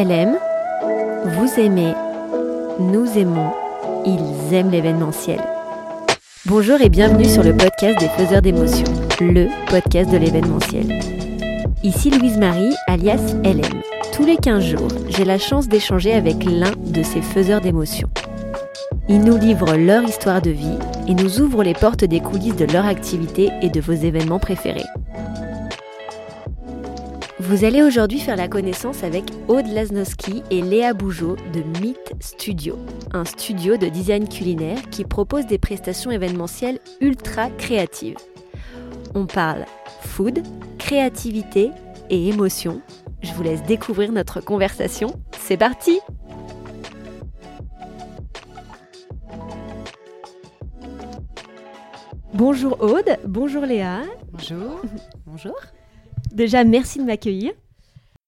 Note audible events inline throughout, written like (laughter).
Elle aime, vous aimez, nous aimons, ils aiment l'événementiel. Bonjour et bienvenue sur le podcast des faiseurs d'émotions, le podcast de l'événementiel. Ici Louise Marie, alias LM. Tous les 15 jours, j'ai la chance d'échanger avec l'un de ces faiseurs d'émotions. Ils nous livrent leur histoire de vie et nous ouvrent les portes des coulisses de leur activité et de vos événements préférés. Vous allez aujourd'hui faire la connaissance avec Aude Lasnowski et Léa Bougeot de Meet Studio, un studio de design culinaire qui propose des prestations événementielles ultra créatives. On parle food, créativité et émotion. Je vous laisse découvrir notre conversation. C'est parti Bonjour Aude, bonjour Léa. Bonjour. (laughs) Bonjour. Déjà, merci de m'accueillir.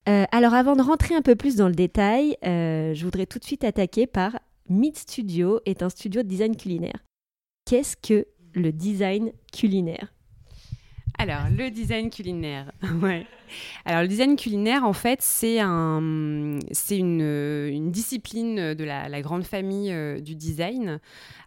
Euh, alors, avant de rentrer un peu plus dans le détail, euh, je voudrais tout de suite attaquer par Meet Studio est un studio de design culinaire. Qu'est-ce que le design culinaire? Alors, le design culinaire, (laughs) ouais. Alors, le design culinaire, en fait, c'est un, une, discipline de la, grande famille euh, du design.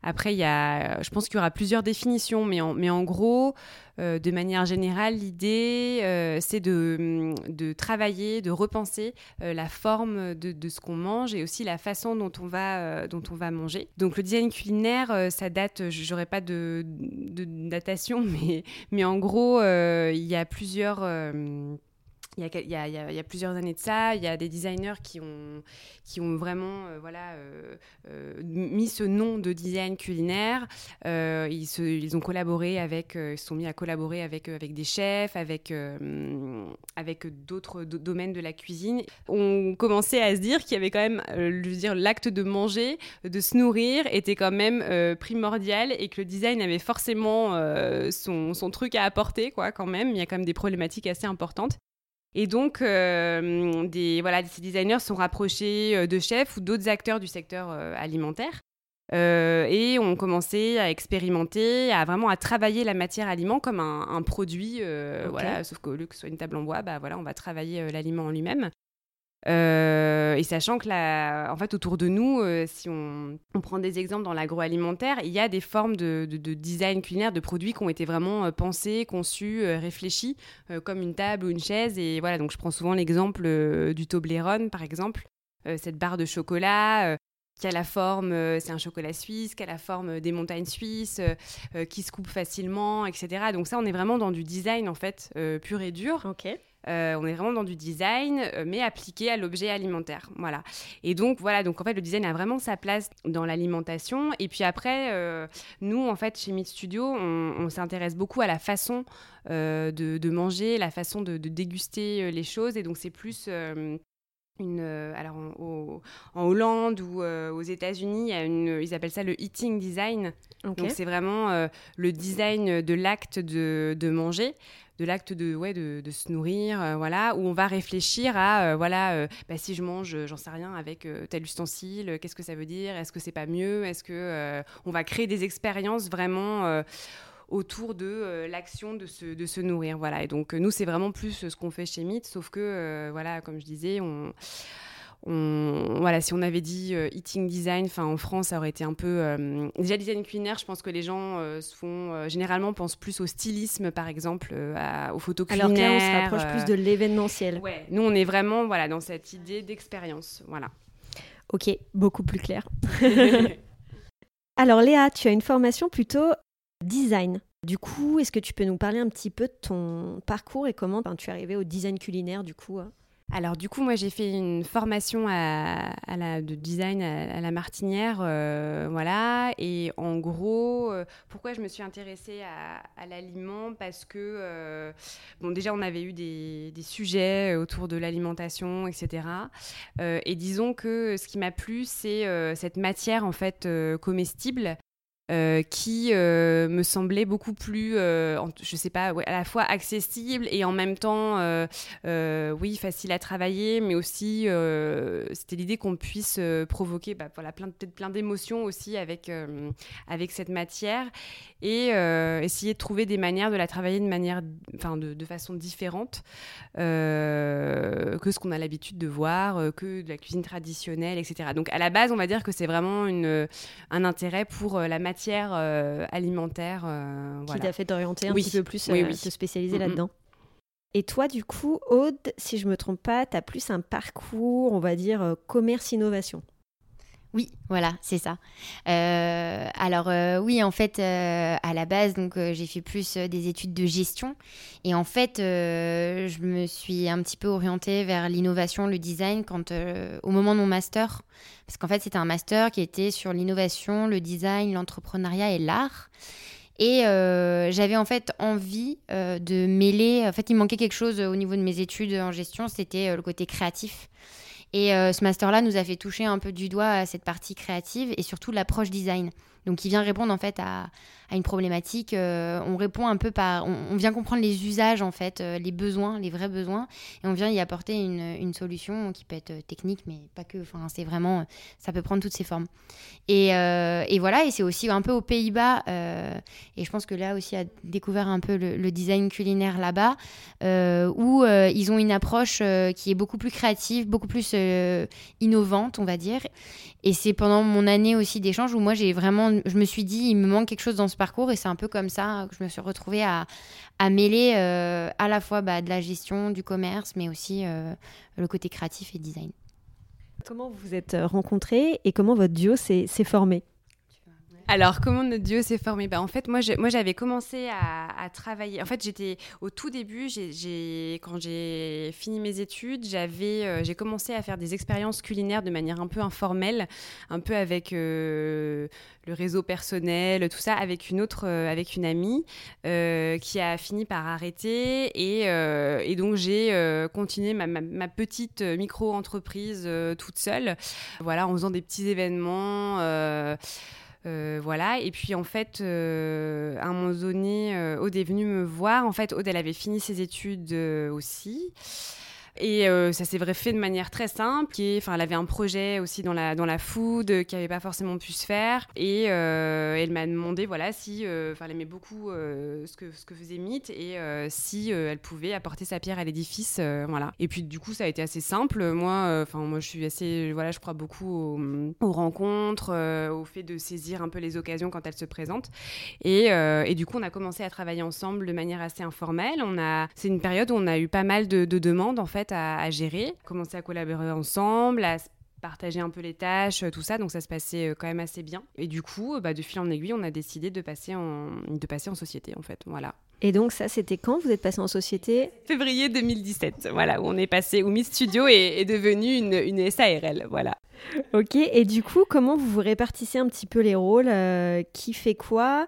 Après, il y a, je pense qu'il y aura plusieurs définitions, mais en, mais en gros, euh, de manière générale, l'idée, euh, c'est de, de, travailler, de repenser la forme de, de ce qu'on mange et aussi la façon dont on va, dont on va manger. Donc, le design culinaire, ça date, j'aurais pas de, de, datation, (laughs) mais, mais en gros, il y a plusieurs il y, a, plusieurs années de ça, il y a des designers qui ont, vraiment euh, euh, euh, mis ce nom de design culinaire. ils, se, ont collaboré avec, ils sont mis à collaborer avec, des chefs, avec, avec d'autres domaines de la cuisine. On commençait à se dire qu'il y avait quand même, je veux dire, l'acte de manger, de se nourrir était quand même primordial et que le design avait forcément son, son truc à apporter, quoi, quand même. Il y a quand même des problématiques assez importantes. Et donc, euh, des, voilà, ces designers sont rapprochés euh, de chefs ou d'autres acteurs du secteur euh, alimentaire. et ont commencé à expérimenter, à vraiment à travailler la matière aliment comme un, produit. voilà, sauf qu'au lieu que ce soit une table en bois, bah, voilà, on va travailler l'aliment en lui-même. Euh, et sachant que là, en fait, autour de nous, euh, si on, prend des exemples dans l'agroalimentaire, il y a des formes de, design culinaire de produits qui ont été vraiment euh, pensés, conçus, réfléchis, comme une table ou une chaise. Et voilà, donc je prends souvent l'exemple du Toblerone, par exemple, cette barre de chocolat qui a la forme, c'est un chocolat suisse, qui a la forme des montagnes suisses, qui se coupe facilement, etc. Donc ça, on est vraiment dans du design en fait pur et dur. Ok. Euh, on est vraiment dans du design, euh, mais appliqué à l'objet alimentaire. Voilà. Et donc, voilà, donc en fait, le design a vraiment sa place dans l'alimentation. Et puis après, euh, nous, en fait, chez Meat Studio, on, s'intéresse beaucoup à la façon de, manger, la façon de, déguster les choses. Et donc, c'est plus une, alors en, Hollande ou aux États-Unis, ils appellent ça le eating design. Donc c'est vraiment le design de l'acte de, de, manger de l'acte de, ouais, de, de, se nourrir, euh, voilà, où on va réfléchir à, euh, voilà, euh, bah, si je mange, j'en sais rien, avec tel ustensile, qu'est-ce que ça veut dire Est-ce que c'est pas mieux Est-ce que on va créer des expériences vraiment autour de l'action de se, de se nourrir, voilà. Et donc nous, c'est vraiment plus ce qu'on fait chez Meet, sauf que, voilà, comme je disais, on voilà, si on avait dit euh, eating design, enfin en France, ça aurait été un peu euh, déjà design culinaire. Je pense que les gens euh, se font généralement pensent plus au stylisme, par exemple, aux photos culinaires. Alors que là, on se rapproche plus de l'événementiel. Ouais, nous on est vraiment voilà dans cette idée d'expérience, voilà. Ok, beaucoup plus clair. (laughs) Alors Léa, tu as une formation plutôt design. Du coup, est-ce que tu peux nous parler un petit peu de ton parcours et comment tu es arrivée au design culinaire du coup alors du coup, moi j'ai fait une formation à, la, de design à, la Martinière, euh, voilà. Et en gros, euh, pourquoi je me suis intéressée à, l'aliment? Parce que euh, bon, déjà on avait eu des sujets autour de l'alimentation, etc. et disons que ce qui m'a plu, c'est cette matière en fait comestible euh, qui euh, me semblait beaucoup plus, euh, je sais pas, à la fois accessible et en même temps, oui, facile à travailler, mais aussi, c'était l'idée qu'on puisse provoquer bah, voilà, plein, peut-être plein d'émotions aussi avec, avec cette matière et essayer de trouver des manières de la travailler de, manière, enfin, de, façon différente que ce qu'on a l'habitude de voir, que de la cuisine traditionnelle, etc. Donc à la base, on va dire que c'est vraiment un intérêt pour la matière matière euh, alimentaire. Euh, qui t'a fait t'orienter un petit peu plus, oui, euh, se spécialiser là-dedans. Et toi, du coup, Aude, si je me trompe pas, tu as plus un parcours, on va dire, commerce-innovation. Oui, voilà, c'est ça. Euh, alors euh, oui, en fait, euh, à la base, donc j'ai fait plus des études de gestion et en fait, je me suis un petit peu orientée vers l'innovation, le design quand au moment de mon master, parce qu'en fait, c'était un master qui était sur l'innovation, le design, l'entrepreneuriat et l'art. Et j'avais en fait envie de mêler. En fait, il manquait quelque chose au niveau de mes études en gestion, c'était le côté créatif. Et euh, ce master-là nous a fait toucher un peu du doigt à cette partie créative et surtout l'approche design. Donc, il vient répondre en fait à, une problématique. Euh, on répond un peu par. On, vient comprendre les usages, en fait, euh, les besoins, les vrais besoins, et on vient y apporter une, une solution qui peut être euh, technique, mais pas que. Enfin, c'est vraiment. Ça peut prendre toutes ses formes. Et, et voilà, et c'est aussi un peu aux Pays-Bas, et je pense que là aussi a découvert un peu le, design culinaire là-bas, où ils ont une approche qui est beaucoup plus créative, beaucoup plus innovante, on va dire. Et c'est pendant mon année aussi d'échange où moi, j'ai vraiment. Je me suis dit, il me manque quelque chose dans ce parcours et c'est un peu comme ça que je me suis retrouvée à, à mêler euh, à la fois bah, de la gestion, du commerce, mais aussi euh, le côté créatif et design. Comment vous vous êtes rencontrés et comment votre duo s'est formé? Alors, comment notre duo s'est formé? Bah, En fait, moi, moi j'avais commencé à, travailler. En fait, j'étais au tout début, quand j'ai fini mes études, euh, j'ai commencé à faire des expériences culinaires de manière un peu informelle, un peu avec euh, le réseau personnel, tout ça, avec une autre, euh, avec une amie qui a fini par arrêter. Et, donc, j'ai continué ma, ma petite micro-entreprise toute seule, voilà, en faisant des petits événements. Euh, voilà. Et puis en fait, euh, à un moment donné, euh, Aude est venue me voir. En fait, Aude, elle avait fini ses études aussi. Et euh, ça s'est vrai fait de manière très simple. Enfin, elle avait un projet aussi dans la, dans la food euh, qui n'avait pas forcément pu se faire. Et euh, elle m'a demandé voilà, si enfin, elle aimait beaucoup ce, que, ce que faisait Meet et si elle pouvait apporter sa pierre à l'édifice. voilà. Et puis du coup, ça a été assez simple. Moi, enfin moi je suis assez, voilà, je crois beaucoup aux, rencontres, au fait de saisir un peu les occasions quand elles se présentent. Et, et, du coup, on a commencé à travailler ensemble de manière assez informelle. C'est une période où on a eu pas mal de, de demandes en fait à, gérer, commencer à collaborer ensemble, à partager un peu les tâches, tout ça, donc ça se passait euh, quand même assez bien. Et du coup, bah, de fil en aiguille, on a décidé de passer en, de passer en société, en fait, voilà. Et donc ça, c'était quand vous êtes passé en société? Février 2017, voilà, où on est passé, où Miss Studio est, est devenue une, une SARL, voilà. Ok, et du coup, comment vous vous répartissez un petit peu les rôles? Euh, Qui fait quoi?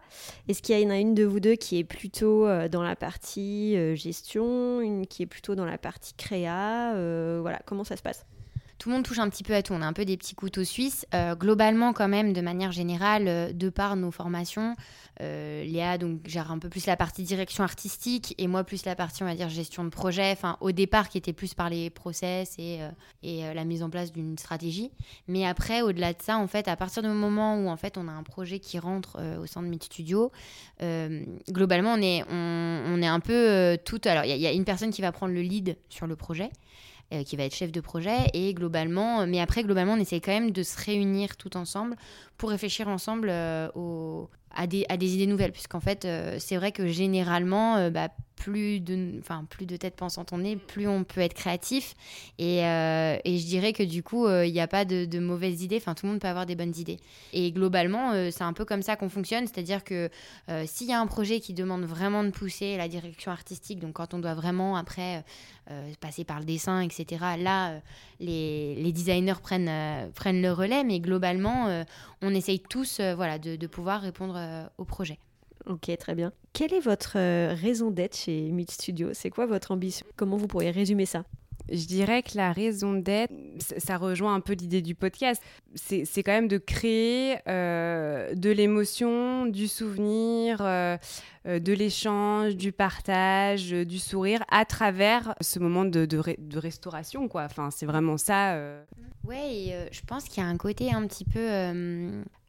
Est-ce qu'il y en a une de vous deux qui est plutôt euh, dans la partie euh, gestion, une qui est plutôt dans la partie créa? Voilà, comment ça se passe? Tout le monde touche un petit peu à tout. On a un peu des petits couteaux suisses. Euh, globalement, quand même, de manière générale, euh, de par nos formations, euh, Léa donc gère un peu plus la partie direction artistique et moi plus la partie, on va dire, gestion de projet. Enfin, au départ, qui était plus par les process et, et la mise en place d'une stratégie. Mais après, au-delà de ça, en fait, à partir du moment où en fait on a un projet qui rentre au sein de Mid Studio, globalement, on est, on, est un peu tout. Alors, il y, a une personne qui va prendre le lead sur le projet. Euh, qui va être chef de projet. Et globalement, mais après, globalement, on essaie quand même de se réunir tout ensemble pour réfléchir ensemble euh, au, à, des, à, des, idées nouvelles. Puisqu'en fait, euh, c'est vrai que généralement, bah, plus de, enfin, plus de têtes pensant en nez, plus on peut être créatif. Et, euh, et je dirais que du coup, euh, il n'y a pas de, de, mauvaises idées. Enfin, tout le monde peut avoir des bonnes idées. Et globalement, euh, c'est un peu comme ça qu'on fonctionne. C'est-à-dire que s'il y a un projet qui demande vraiment de pousser la direction artistique, donc quand on doit vraiment après passer par le dessin, etc., là, les, les, designers prennent, prennent le relais. Mais globalement, on essaye tous voilà, de, de pouvoir répondre au projet. Ok, très bien. Quelle est votre euh, raison d'être chez Mid Studio? C'est quoi votre ambition? Comment vous pourriez résumer ça? Je dirais que la raison d'être, ça rejoint un peu l'idée du podcast, c'est quand même de créer euh, de l'émotion, du souvenir, euh, de l'échange, du partage, du sourire à travers ce moment de, de, restauration. Quoi. Enfin, c'est vraiment ça. Oui, je pense qu'il y a un côté un petit peu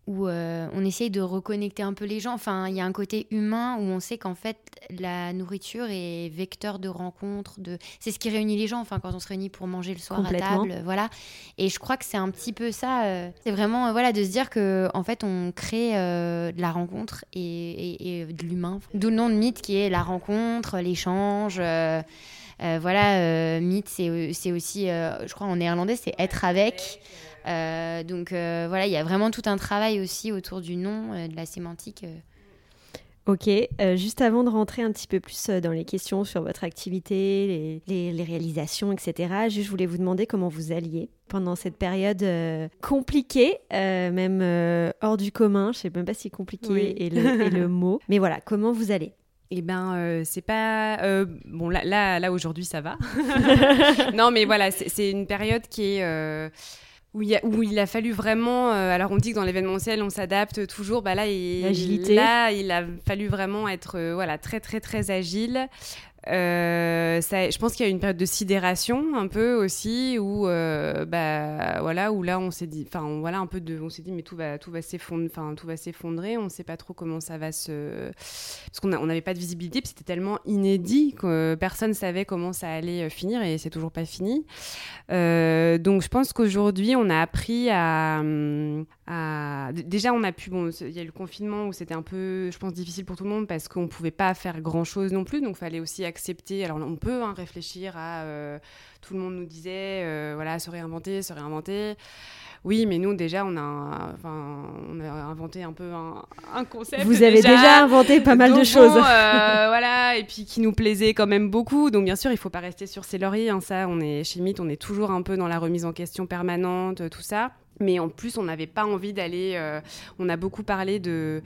où euh, on essaye de reconnecter un peu les gens. Enfin, il y a un côté humain où on sait qu'en fait, la nourriture est vecteur de rencontres. De... C'est ce qui réunit les gens, enfin, quand on se réunit pour manger le soir à table. Voilà. Et je crois que c'est un petit peu ça. Euh, c'est vraiment voilà, de se dire que en fait, on crée euh, de la rencontre et, et de l'humain. D'où le nom de mythe qui est la rencontre, l'échange. voilà, mythe, c'est aussi, je crois en néerlandais, c'est être avec. Euh, donc euh, voilà, il y a vraiment tout un travail aussi autour du nom, euh, de la sémantique. Ok, juste avant de rentrer un petit peu plus dans les questions sur votre activité, les, réalisations, etc., je voulais vous demander comment vous alliez pendant cette période compliquée, même hors du commun, je sais même pas si compliqué est, le, (laughs) mot, mais voilà, comment vous allez? Eh ben, c'est pas bon là, là, là aujourd'hui ça va. (laughs) (laughs) non, mais voilà, c'est une période qui est où il, a, où il a fallu vraiment. Euh, alors, on dit que dans l'événementiel, on s'adapte toujours. Bah là, il, là, il a fallu vraiment être euh, voilà, très, très, très agile. Euh, je pense qu'il y a une période de sidération un peu aussi où euh, bah voilà où là on s'est dit enfin voilà un peu de on s'est dit mais tout va tout va s'effondrer enfin tout va s'effondrer on sait pas trop comment ça va se parce qu'on on n'avait pas de visibilité puis c'était tellement inédit que personne savait comment ça allait euh, finir et c'est toujours pas fini. Donc je pense qu'aujourd'hui on a appris à, déjà on a pu bon il y a eu le confinement où c'était un peu je pense difficile pour tout le monde parce qu'on pouvait pas faire grand chose non plus donc fallait aussi accepter. Alors on peut hein, réfléchir à. Euh, tout le monde nous disait, euh, voilà, se réinventer, se réinventer. Oui, mais nous déjà, on a, enfin, on a inventé un peu un, concept. Vous avez déjà, inventé pas mal de choses. Euh, (laughs) voilà, et puis qui nous plaisait quand même beaucoup. Donc bien sûr, il faut pas rester sur ses lauriers. Hein, ça, on est on est toujours un peu dans la remise en question permanente, tout ça. Mais en plus, on n'avait pas envie d'aller. on a beaucoup parlé de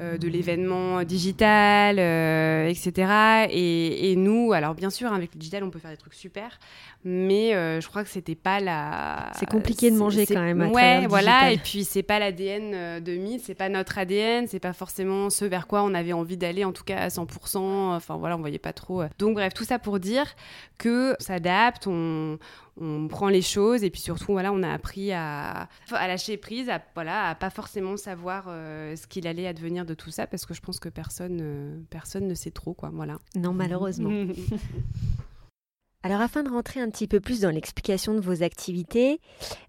euh, de l'événement digital, euh, etc. Et, nous, alors bien sûr, avec le digital, on peut faire des trucs super, mais euh, je crois que c'était pas la. C'est compliqué de manger quand même. À ouais, voilà. Et puis c'est pas l'ADN de Mythe, c'est pas notre ADN, c'est pas forcément ce vers quoi on avait envie d'aller, en tout cas à 100%. Enfin voilà, on voyait pas trop. Donc bref, tout ça pour dire que s'adapte, on, on prend les choses et puis surtout voilà on a appris à, à lâcher prise à voilà à pas forcément savoir euh, ce qu'il allait advenir de tout ça parce que je pense que personne euh, personne ne sait trop quoi voilà non malheureusement (laughs) Alors afin de rentrer un petit peu plus dans l'explication de vos activités,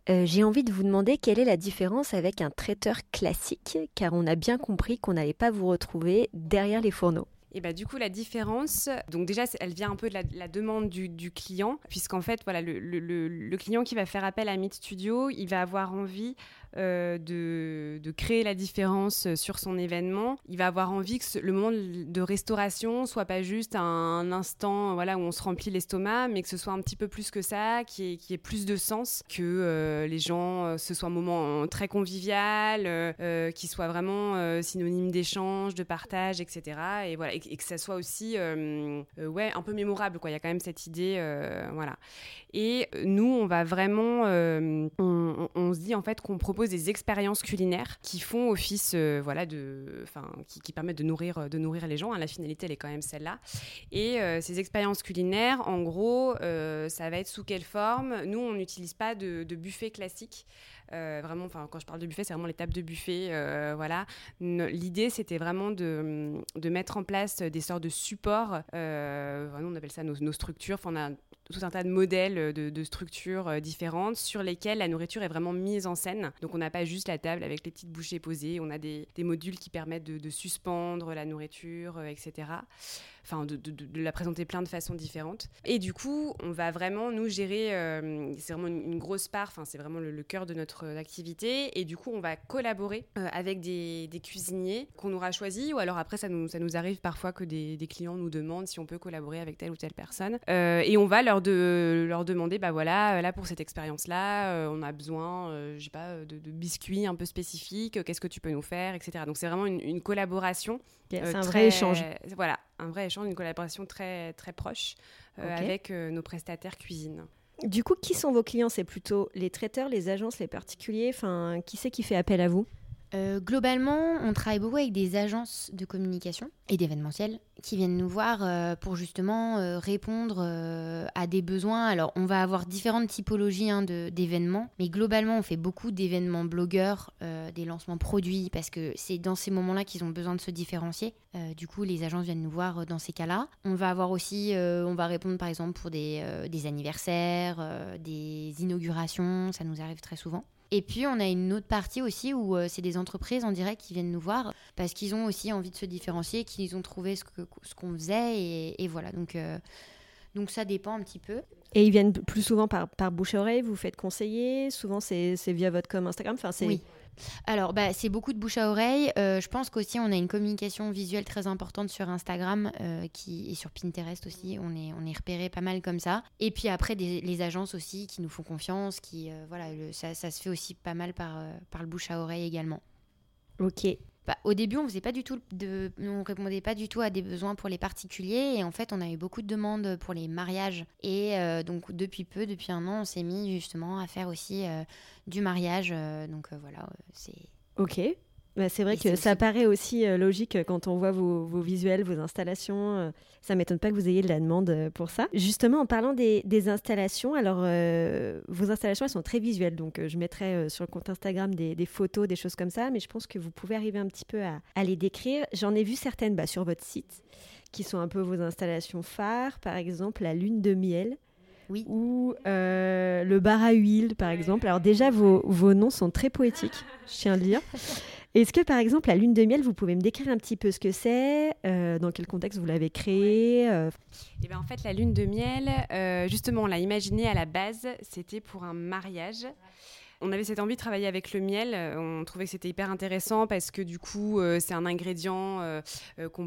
euh, j'ai envie de vous demander quelle est la différence avec un traiteur classique, car on a bien compris qu'on n'allait pas vous retrouver derrière les fourneaux. Et bah, du coup, la différence, donc déjà, elle vient un peu de la, demande du, client, puisqu'en fait, voilà, le, le, le, client qui va faire appel à Meet Studio, il va avoir envie euh, de, de, créer la différence sur son événement. Il va avoir envie que le moment de restauration soit pas juste un instant voilà, où on se remplit l'estomac, mais que ce soit un petit peu plus que ça, qui ait, qui ait plus de sens, que euh, les gens, euh, ce soit un moment très convivial, qui soit vraiment synonyme d'échange, de partage, etc. Et, voilà, et, que ça soit aussi ouais, un peu mémorable. Quoi. Il y a quand même cette idée. voilà. Et nous, on va vraiment, on, on, se dit en fait qu'on propose des expériences culinaires qui font office, euh, voilà, de, enfin, qui, permettent de nourrir, de nourrir les gens. Hein. La finalité, elle est quand même celle-là. Et euh, ces expériences culinaires, en gros, euh, ça va être sous quelle forme? Nous, on n'utilise pas de, buffet classique. Vraiment, enfin, quand je parle de buffet, c'est vraiment tables de buffet. voilà. L'idée, c'était vraiment de, de, mettre en place des sortes de supports. on appelle ça nos, structures. Enfin, on a tout un tas de modèles euh, de, structures euh, différentes sur lesquelles la nourriture est vraiment mise en scène. Donc on n'a pas juste la table avec les petites bouchées posées, on a des, modules qui permettent de, suspendre la nourriture, euh, etc enfin de, la présenter plein de façons différentes. Et du coup, on va vraiment nous gérer, euh, c'est vraiment une, grosse part, enfin c'est vraiment le, cœur de notre activité. Et du coup, on va collaborer euh, avec des, cuisiniers qu'on aura choisis, ou alors après ça nous, ça nous arrive parfois que des, clients nous demandent si on peut collaborer avec telle ou telle personne. Euh, et on va leur, de, leur demander, bah voilà, là pour cette expérience-là, on a besoin, je sais pas, de, biscuits un peu spécifiques, qu'est-ce que tu peux nous faire, etc. Donc c'est vraiment une, collaboration. c'est un vrai échange. Voilà, un vrai échange, une collaboration très, très proche avec nos prestataires cuisine. Du coup, qui sont vos clients? C'est plutôt les traiteurs, les agences, les particuliers? Enfin, qui c'est qui fait appel à vous? Euh, globalement, on travaille beaucoup avec des agences de communication et d'événementiel qui viennent nous voir euh, pour justement euh, répondre à des besoins. Alors, on va avoir différentes typologies hein, d'événements, mais globalement, on fait beaucoup d'événements blogueurs, des lancements produits, parce que c'est dans ces moments-là qu'ils ont besoin de se différencier. du coup, les agences viennent nous voir dans ces cas-là. On va avoir aussi, on va répondre par exemple pour des, des anniversaires, des inaugurations, ça nous arrive très souvent. Et puis, on a une autre partie aussi où euh, c'est des entreprises en direct qui viennent nous voir parce qu'ils ont aussi envie de se différencier, qu'ils ont trouvé ce qu'on ce qu'on faisait. Et, voilà, donc, euh, donc ça dépend un petit peu. Et ils viennent plus souvent par, par bouche à oreille, vous faites conseiller Souvent, c'est via votre com Instagram enfin, Oui, alors, bah, c'est beaucoup de bouche à oreille. Euh, je pense qu'aussi, on a une communication visuelle très importante sur Instagram euh, qui, et sur Pinterest aussi. On est, on est repéré pas mal comme ça. Et puis après, les agences aussi qui nous font confiance. Qui, euh, voilà, ça, ça, se fait aussi pas mal par, par le bouche à oreille également. Ok. Bah, au début, on faisait pas du tout de, on répondait pas du tout à des besoins pour les particuliers et en fait, on a eu beaucoup de demandes pour les mariages et euh, donc depuis peu, depuis un an, on s'est mis justement à faire aussi euh, du mariage. Euh, donc voilà, c'est. Ok. Bah, c'est vrai que ça paraît aussi euh, logique quand on voit vos, visuels, vos installations. Euh, ça m'étonne pas que vous ayez de la demande euh, pour ça. Justement, en parlant des, installations, alors vos installations, elles sont très visuelles. Donc, je mettrai sur le compte Instagram des, photos, des choses comme ça. Mais je pense que vous pouvez arriver un petit peu à, les décrire. J'en ai vu certaines bah, sur votre site qui sont un peu vos installations phares. Par exemple, la lune de miel. Oui. Ou le bar à huile, par exemple. Alors déjà, vos, vos noms sont très poétiques, je tiens à le dire. (laughs) Est-ce que par exemple la lune de miel, vous pouvez me décrire un petit peu ce que c'est, euh, dans quel contexte vous l'avez créé euh? Eh ben, En fait, la lune de miel, euh, justement, on l'a imaginé à la base, c'était pour un mariage on avait cette envie de travailler avec le miel. Euh, on trouvait que c'était hyper intéressant parce que du coup, euh, c'est un ingrédient euh,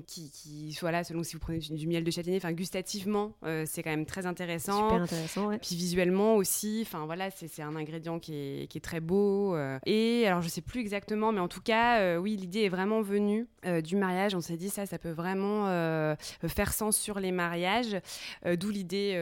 qui, qui, voilà, selon si vous prenez du, miel de châtaignier, enfin gustativement, c'est quand même très intéressant. Super intéressant, ouais. Puis visuellement aussi, enfin voilà, c'est un ingrédient qui est, qui est très beau. et alors, je sais plus exactement, mais en tout cas, oui, l'idée est vraiment venue du mariage. On s'est dit ça, ça peut vraiment faire sens sur les mariages, d'où l'idée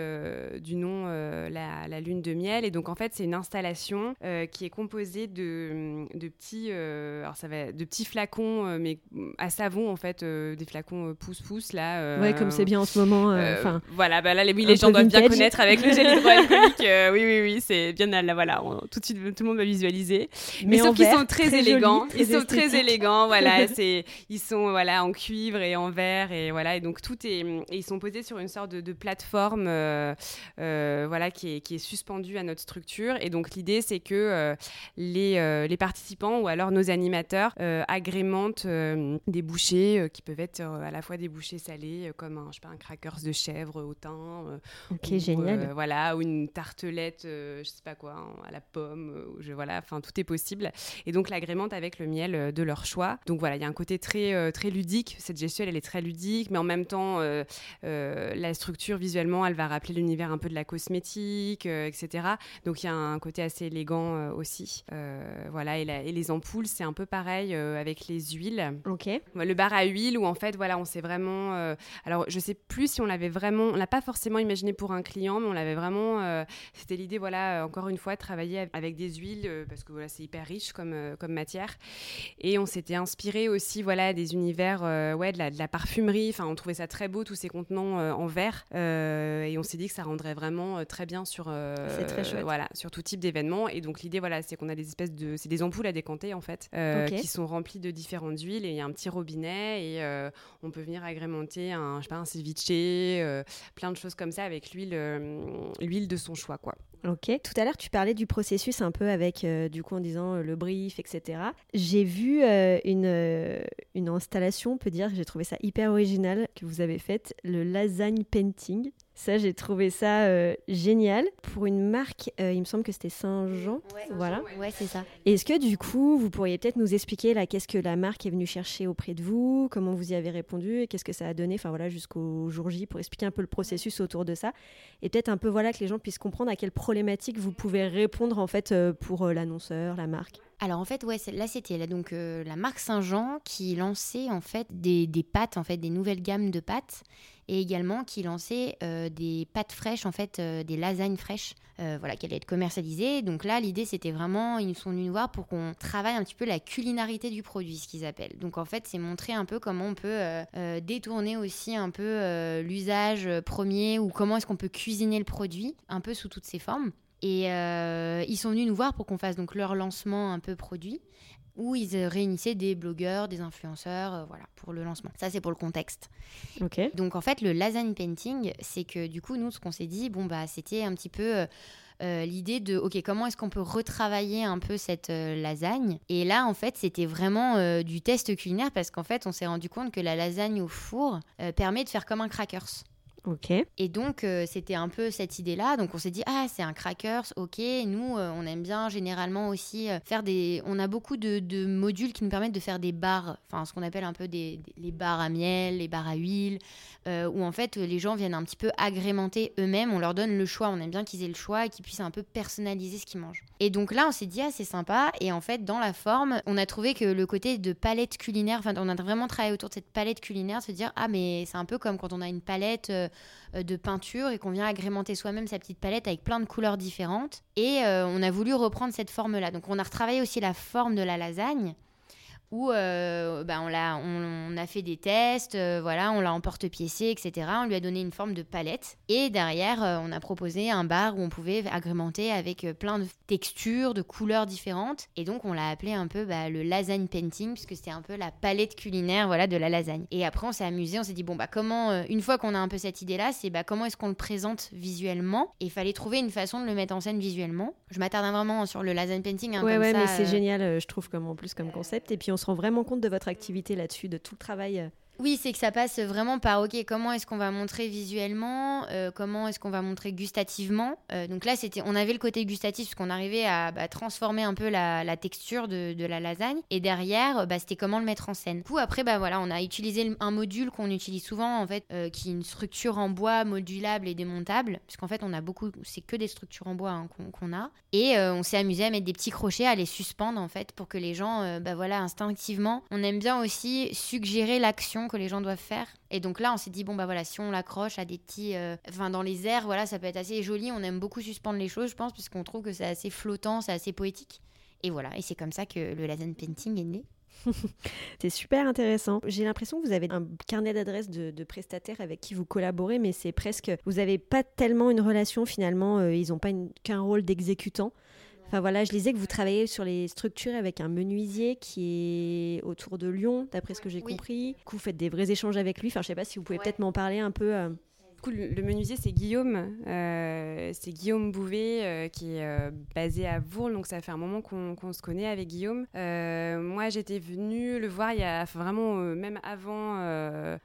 du nom la, la, lune de miel. Et donc, en fait, c'est une installation euh, qui est composé de, de petits, euh, alors ça va, de petits flacons, euh, mais à savon en fait, des flacons pouce-pouce là. ouais, comme c'est bien en ce moment. Enfin. voilà, bah là, les, oui, les gens doivent bien connaître avec le gel (laughs) hydroalcoolique. oui, oui, oui, c'est bien là, voilà, tout de suite, tout le monde va visualiser. Mais, sauf qu'ils sont très, élégants, ils sont très élégants, voilà, (laughs) c'est, ils sont voilà en cuivre et en verre et voilà, et donc tout est, et ils sont posés sur une sorte de, de plateforme, voilà, qui est, qui est suspendue à notre structure. Et donc l'idée, c'est que euh, les, euh, les, participants ou alors nos animateurs euh, agrémentent des bouchées qui peuvent être à la fois des bouchées salées comme un, je sais pas, un crackers de chèvre au thym. ok, génial. voilà, ou une tartelette, je sais pas quoi, hein, à la pomme. je, voilà, enfin tout est possible. Et donc l'agrémente avec le miel de leur choix. Donc voilà, il y a un côté très, très ludique. Cette gestuelle, elle est très ludique, mais en même temps, la structure visuellement, elle va rappeler l'univers un peu de la cosmétique, etc. Donc il y a un côté assez élégant euh, aussi. Euh, voilà, et, les ampoules, c'est un peu pareil euh, avec les huiles. Ok. Le bar à huile, où en fait, voilà, on s'est vraiment. alors, je sais plus si on l'avait vraiment. On l'a pas forcément imaginé pour un client, mais on l'avait vraiment. C'était l'idée, voilà, encore une fois, de travailler avec des huiles, parce que voilà, c'est hyper riche comme, comme matière. Et on s'était inspiré aussi, voilà, des univers, ouais, de la, de la, parfumerie. Enfin, on trouvait ça très beau, tous ces contenants en verre. et on s'est dit que ça rendrait vraiment très bien sur, très voilà, sur tout type d'événement. Et donc, l'idée, voilà, c'est qu'on a des espèces de, c'est des ampoules à décanter en fait, euh, qui sont remplies de différentes huiles et il y a un petit robinet et euh, on peut venir agrémenter un, je sais pas, un ceviche, euh, plein de choses comme ça avec l'huile, l'huile de son choix, quoi. Ok. Tout à l'heure, tu parlais du processus un peu avec, du coup, en disant le brief, etc. J'ai vu une, une installation, on peut dire, j'ai trouvé ça hyper original que vous avez faite, le lasagne painting. Ça, j'ai trouvé ça euh, génial. Pour une marque, euh, il me semble que c'était Saint-Jean. voilà. Ouais, c'est ça. Est-ce que du coup, vous pourriez peut-être nous expliquer là, qu'est-ce que la marque est venue chercher auprès de vous, comment vous y avez répondu? Et qu'est-ce que ça a donné, enfin voilà, jusqu'au jour J, pour expliquer un peu le processus autour de ça et peut-être un peu voilà que les gens puissent comprendre à quelle problématique vous pouvez répondre en fait euh, pour l'annonceur, la marque. Alors en fait, ouais, là c'était donc la marque Saint-Jean qui lançait en fait des, des, pâtes, en fait des nouvelles gammes de pâtes et également qui lançait euh, des pâtes fraîches, en fait, euh, des lasagnes fraîches, euh, voilà, qui allaient être commercialisées. Donc là, l'idée, c'était vraiment, ils sont venus nous voir pour qu'on travaille un petit peu la culinarité du produit, ce qu'ils appellent. Donc en fait, c'est montrer un peu comment on peut détourner aussi un peu l'usage premier ou comment est-ce qu'on peut cuisiner le produit, un peu sous toutes ses formes. Et ils sont venus nous voir pour qu'on fasse donc leur lancement un peu produit où ils réunissaient des blogueurs, des influenceurs, euh, voilà, pour le lancement. Ça, c'est pour le contexte. Ok. Donc, en fait, le lasagne painting, c'est que du coup, nous, ce qu'on s'est dit, bon, bah, c'était un petit peu. Euh, euh, l'idée de ok comment est-ce qu'on peut retravailler un peu cette lasagne? Et là en fait c'était vraiment du test culinaire parce qu'en fait on s'est rendu compte que la lasagne au four permet de faire comme un crackers Et donc, euh, c'était un peu cette idée-là. Donc, on s'est dit, ah, c'est un crackers, ok. Nous, euh, on aime bien généralement aussi euh, faire des. On a beaucoup de, modules qui nous permettent de faire des bars, enfin, ce qu'on appelle un peu des, les bars à miel, les bars à huile, où en fait, les gens viennent un petit peu agrémenter eux-mêmes. On leur donne le choix. On aime bien qu'ils aient le choix et qu'ils puissent un peu personnaliser ce qu'ils mangent. Et donc là, on s'est dit, ah, c'est sympa. Et en fait, dans la forme, on a trouvé que le côté de palette culinaire, enfin, on a vraiment travaillé autour de cette palette culinaire, se dire, ah, mais c'est un peu comme quand on a une palette de peinture et qu'on vient agrémenter soi-même sa petite palette avec plein de couleurs différentes. Et euh, on a voulu reprendre cette forme-là. Donc on a retravaillé aussi la forme de la lasagne où euh, bah, on, a, on, a fait des tests, euh, voilà, on l'a emporte-piécé, etc. On lui a donné une forme de palette. Et derrière, euh, on a proposé un bar où on pouvait agrémenter avec plein de textures, de couleurs différentes. Et donc, on l'a appelé un peu bah, le lasagne painting, puisque c'était un peu la palette culinaire voilà, de la lasagne. Et après, on s'est amusé, on s'est dit, bon, bah, comment, une fois qu'on a un peu cette idée-là, c'est bah, comment est-ce qu'on le présente visuellement? Et il fallait trouver une façon de le mettre en scène visuellement. Je m'attarde vraiment sur le lasagne painting. Hein, ouais, ouais, mais c'est génial, je trouve, comme en plus comme concept. Et puis, on se rend vraiment compte de votre activité là-dessus, de tout le travail euh, oui, c'est que ça passe vraiment par, ok, comment est-ce qu'on va montrer visuellement, euh, comment est-ce qu'on va montrer gustativement. Euh, donc là, c'était, on avait le côté gustatif, parce qu'on arrivait à bah, transformer un peu la, texture de, la lasagne. Et derrière, bah, c'était comment le mettre en scène. Du coup, après, bah, voilà, on a utilisé un module qu'on utilise souvent, en fait, euh, qui est une structure en bois modulable et démontable, puisqu'en fait, on a beaucoup, c'est que des structures en bois hein, qu'on, a. Et on s'est amusé à mettre des petits crochets, à les suspendre, en fait, pour que les gens, bah, voilà, instinctivement, on aime bien aussi suggérer l'action que les gens doivent faire. Et donc là, on s'est dit, bon, bah voilà, si on l'accroche à des petits. Euh, enfin, dans les airs, voilà, ça peut être assez joli. On aime beaucoup suspendre les choses, je pense, puisqu'on trouve que c'est assez flottant, c'est assez poétique. Et voilà, et c'est comme ça que le laser painting est né. (laughs) c'est super intéressant. J'ai l'impression que vous avez un carnet d'adresses de, prestataires avec qui vous collaborez, mais c'est presque. Vous n'avez pas tellement une relation finalement, euh, ils n'ont pas qu'un rôle d'exécutant. Enfin voilà, je lisais que vous travaillez sur les structures avec un menuisier qui est autour de Lyon, d'après ce que j'ai compris. Que vous faites des vrais échanges avec lui. Enfin, je sais pas si vous pouvez peut-être m'en parler un peu. Euh le menuisier, c'est Guillaume. Euh, c'est Guillaume Bouvet euh, qui est euh, basé à Vourles. Donc, ça fait un moment qu'on se connaît avec Guillaume. moi, j'étais venue le voir il y a vraiment, même avant,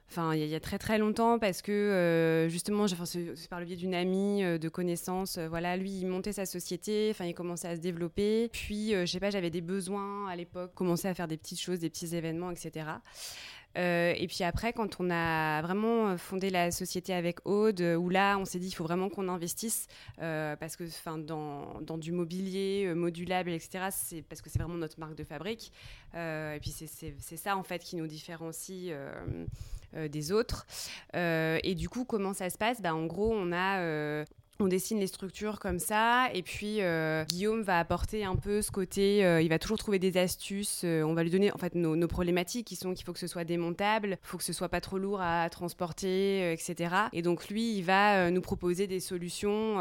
enfin, il, y a très très longtemps, parce que justement, c'est par le biais d'une amie, de connaissances. voilà, lui, il montait sa société. Enfin, il commençait à se développer. Puis, je sais pas, j'avais des besoins à l'époque, commençait à faire des petites choses, des petits événements, etc. Euh, et puis après, quand on a vraiment fondé la société avec Aude, où là, on s'est dit, il faut vraiment qu'on investisse, euh, parce que dans, dans du mobilier euh, modulable, etc., c'est parce que c'est vraiment notre marque de fabrique. et puis c'est ça, en fait, qui nous différencie. des autres. et du coup, comment ça se passe? Bah, En gros, on a, on dessine les structures comme ça et puis euh, Guillaume va apporter un peu ce côté euh, il va toujours trouver des astuces euh, on va lui donner en fait nos, problématiques qui sont qu'il faut que ce soit démontable il faut que ce soit pas trop lourd à, transporter etc et donc lui il va nous proposer des solutions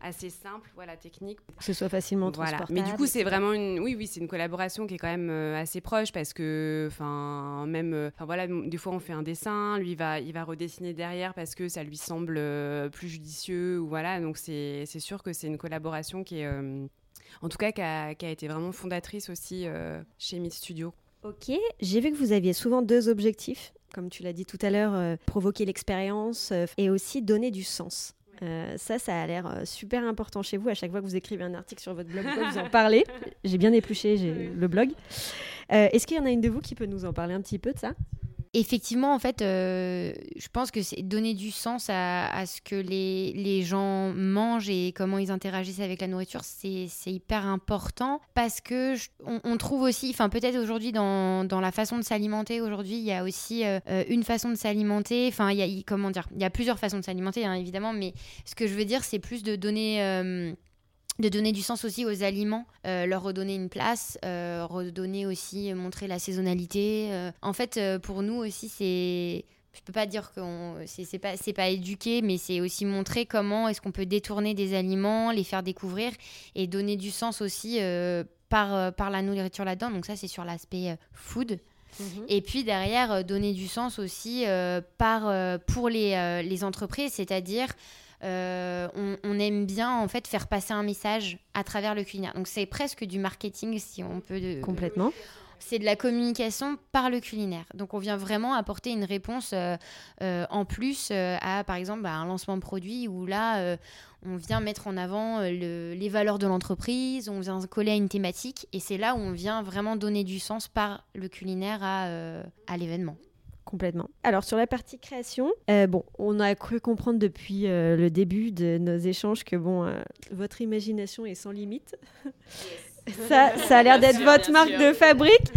assez simples voilà techniques. Que ce soit facilement transportable mais du coup c'est vraiment une oui oui c'est une collaboration qui est quand même assez proche parce que enfin même enfin voilà des fois on fait un dessin lui il va il va redessiner derrière parce que ça lui semble plus judicieux ou voilà donc c'est sûr que c'est une collaboration qui est, euh, en tout cas, qui a, été vraiment fondatrice aussi euh, chez Meet Studio. Ok, j'ai vu que vous aviez souvent deux objectifs, comme tu l'as dit tout à l'heure, euh, provoquer l'expérience et aussi donner du sens. Euh, ça, ça a l'air super important chez vous. À chaque fois que vous écrivez un article sur votre blog, vous en parlez. (laughs) J'ai bien épluché le blog. Est-ce qu'il y en a une de vous qui peut nous en parler un petit peu de ça? Effectivement, en fait, euh, je pense que c'est donner du sens à, ce que les, les, gens mangent et comment ils interagissent avec la nourriture, c'est hyper important parce que on, trouve aussi, enfin peut-être aujourd'hui dans, dans, la façon de s'alimenter, aujourd'hui il y a aussi euh, une façon de s'alimenter, enfin il y a, comment dire, il y a plusieurs façons de s'alimenter hein, évidemment, mais ce que je veux dire c'est plus de donner... Euh, de donner du sens aussi aux aliments, euh, leur redonner une place, euh, redonner aussi, euh, montrer la saisonnalité. En fait, pour nous aussi, c'est je peux pas dire que c'est pas pas éduquer mais c'est aussi montrer comment est-ce qu'on peut détourner des aliments les faire découvrir et donner du sens aussi par par la nourriture là-dedans donc ça c'est sur l'aspect food mhm. et puis derrière donner du sens aussi par pour les, les entreprises c'est-à-dire euh, on, aime bien en fait faire passer un message à travers le culinaire. Donc c'est presque du marketing si on peut. De, Complètement. c'est de la communication par le culinaire. Donc on vient vraiment apporter une réponse euh, euh, en plus à par exemple bah, un lancement de produit où là on vient mettre en avant les valeurs de l'entreprise, on vient coller à une thématique et c'est là où on vient vraiment donner du sens par le culinaire à l'événement. Complètement. Alors sur la partie création, euh, bon, on a cru comprendre depuis euh, le début de nos échanges que bon, euh, votre imagination est sans limite. ça, ça a l'air d'être votre marque de fabrique.